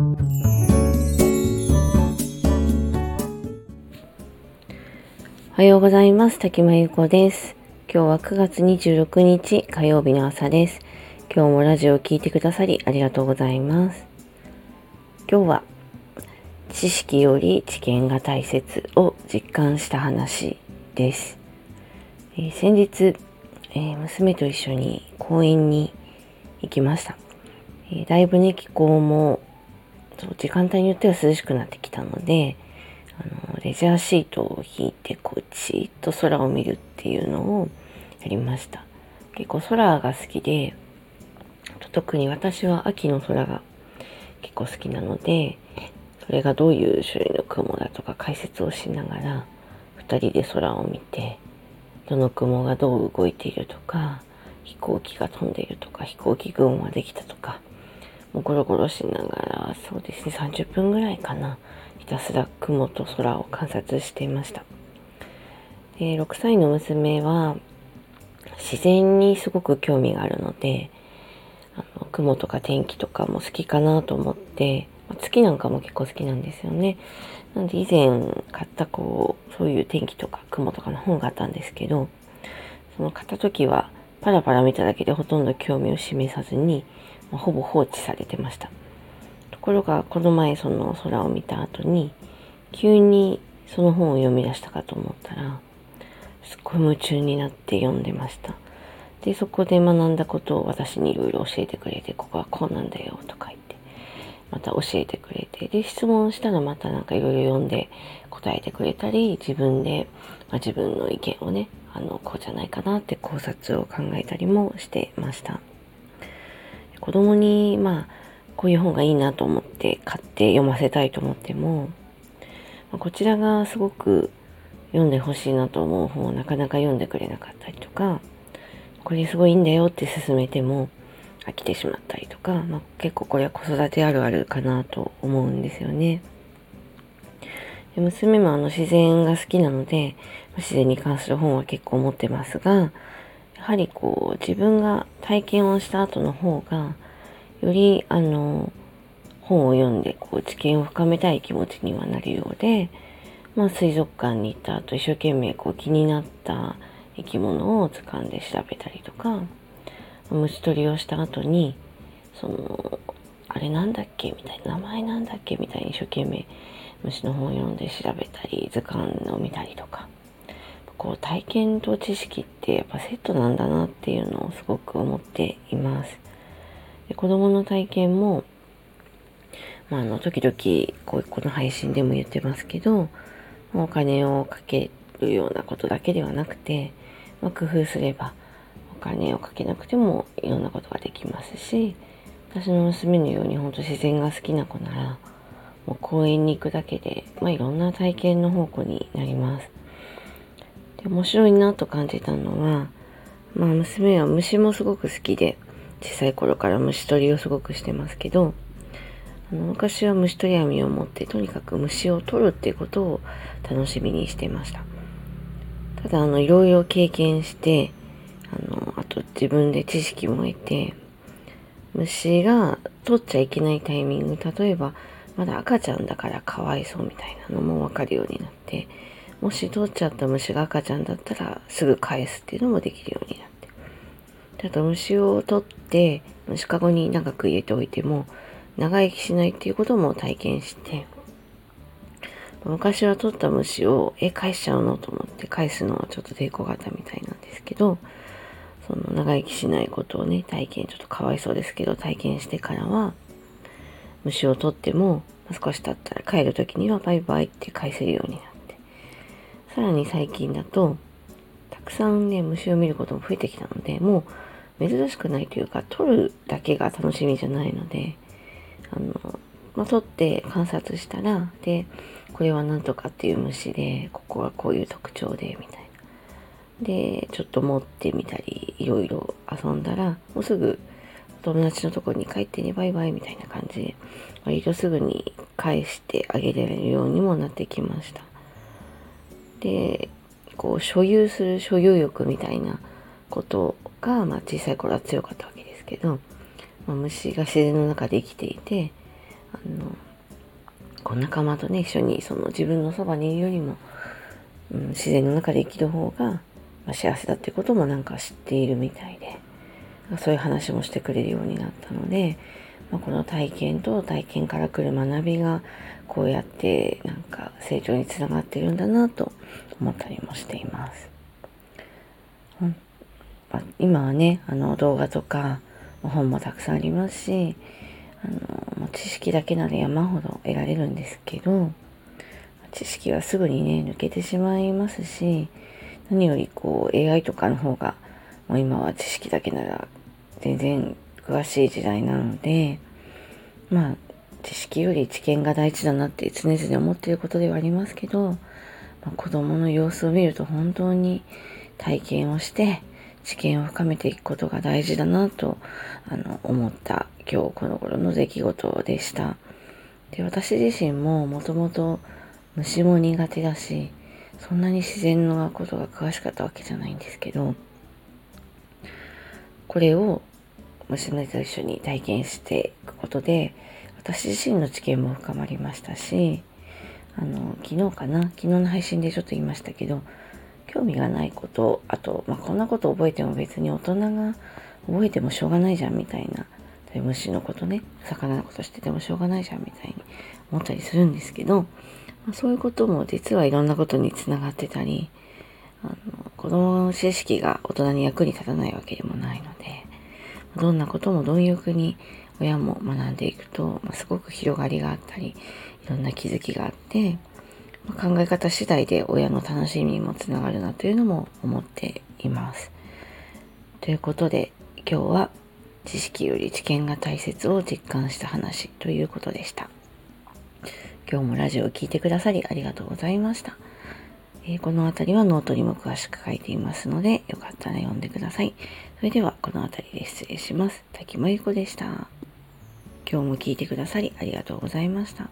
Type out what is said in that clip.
おはようございます。滝間由子です。今日は9月26日火曜日の朝です。今日もラジオを聴いてくださりありがとうございます。今日は知識より知見が大切を実感した話です。えー、先日、えー、娘と一緒に公園に行きました。えー、だいぶね、気候もそう時間帯によっては涼しくなってきたので、あのレジャーシートを引いてこうじっと空を見るっていうのをやりました。結構空が好きで特に私は秋の空が結構好きなのでそれがどういう種類の雲だとか解説をしながら2人で空を見てどの雲がどう動いているとか飛行機が飛んでいるとか飛行機群はできたとかもうゴロゴロしながらそうですね30分ぐらいかなひたすら雲と空を観察していました。で6歳の娘は自然にすごく興味があるのであの雲とか天気とかも好きかなと思って月なんかも結構好きなんですよね。なので以前買ったこうそういう天気とか雲とかの本があったんですけどその買った時はパラパラ見ただけでほとんど興味を示さずに、まあ、ほぼ放置されてました。ところがこの前その空を見た後に急にその本を読み出したかと思ったらすっごい夢中になって読んでましたでそこで学んだことを私にいろいろ教えてくれてここはこうなんだよとか言ってまた教えてくれてで質問したらまたなんかいろいろ読んで答えてくれたり自分で、まあ、自分の意見をねあのこうじゃないかなって考察を考えたりもしてました子供にまあこういう本がいいなと思って買って読ませたいと思っても、こちらがすごく読んでほしいなと思う本をなかなか読んでくれなかったりとか、これすごいいいんだよって勧めても飽きてしまったりとか、まあ、結構これは子育てあるあるかなと思うんですよね。で娘もあの自然が好きなので、自然に関する本は結構持ってますが、やはりこう自分が体験をした後の方がよりあの本を読んでこう知見を深めたい気持ちにはなるようで、まあ、水族館に行った後一生懸命こう気になった生き物を掴んで調べたりとか虫取りをした後にそのあれなんだっけ？みたいな名前なんだっけ？みたいに一生懸命虫の本を読んで調べたり図鑑を見たりとか。こう体験と知識ってやっぱセットなんだなっていうのをすごく思っています。で子供の体験も、まあ、あの、時々、こう、この配信でも言ってますけど、お金をかけるようなことだけではなくて、まあ、工夫すれば、お金をかけなくてもいろんなことができますし、私の娘のように本当自然が好きな子なら、もう公園に行くだけで、まあ、いろんな体験の方向になります。で面白いなと感じたのは、まあ、娘は虫もすごく好きで、小さい頃から虫取りをすごくしてますけど、あの昔は虫取り網を持ってとにかく虫を取るっていうことを楽しみにしてました。ただ、あの、いろいろ経験して、あの、あと自分で知識も得て、虫が取っちゃいけないタイミング、例えば、まだ赤ちゃんだからかわいそうみたいなのもわかるようになって、もし取っちゃった虫が赤ちゃんだったらすぐ返すっていうのもできるようになって。あと虫を取って虫かごに長く入れておいても長生きしないっていうことも体験して昔は取った虫をえ返しちゃうのと思って返すのはちょっと抵抗があったみたいなんですけどその長生きしないことをね体験ちょっとかわいそうですけど体験してからは虫を取っても少し経ったら帰る時にはバイバイって返せるようになっさらに最近だとたくさんね虫を見ることも増えてきたのでもう珍しくないというか、撮るだけが楽しみじゃないので、あの、まあ、撮って観察したら、で、これは何とかっていう虫で、ここはこういう特徴で、みたいな。で、ちょっと持ってみたり、いろいろ遊んだら、もうすぐ友達のところに帰ってね、バイバイみたいな感じで、割とすぐに返してあげられるようにもなってきました。で、こう、所有する所有欲みたいなことが、まあ、小さい頃は強かったわけですけど、まあ、虫が自然の中で生きていてあのこう仲間とね一緒にその自分のそばにいるよりも、うん、自然の中で生きる方が、まあ、幸せだってこともなんか知っているみたいでそういう話もしてくれるようになったので、まあ、この体験と体験から来る学びがこうやってなんか成長につながってるんだなと思ったりもしています。今はねあの動画とか本もたくさんありますしあの知識だけなら山ほど得られるんですけど知識はすぐにね抜けてしまいますし何よりこう AI とかの方がもう今は知識だけなら全然詳しい時代なのでまあ知識より知見が大事だなって常々思っていることではありますけど、まあ、子供の様子を見ると本当に体験をして知見を深めていくことが大事だなとあの思った今日この頃の出来事でした。で私自身ももともと虫も苦手だしそんなに自然のことが詳しかったわけじゃないんですけどこれを娘と一緒に体験していくことで私自身の知見も深まりましたしあの昨日かな？昨日の配信でちょっと言いましたけど興味がないことあと、まあ、こんなこと覚えても別に大人が覚えてもしょうがないじゃんみたいな虫のことね魚のことしててもしょうがないじゃんみたいに思ったりするんですけど、まあ、そういうことも実はいろんなことにつながってたりあの子供の知識が大人に役に立たないわけでもないのでどんなことも貪欲に親も学んでいくと、まあ、すごく広がりがあったりいろんな気づきがあって、まあ、考え方次第で親の楽しみにもつながるなというのも思っています。ということで今日は知識より知見が大切を実感した話ということでした。今日もラジオを聴いてくださりありがとうございました。えー、この辺りはノートにも詳しく書いていますので、よかったら読んでください。それでは、この辺りで失礼します。滝真由子でした。今日も聞いてくださりありがとうございました。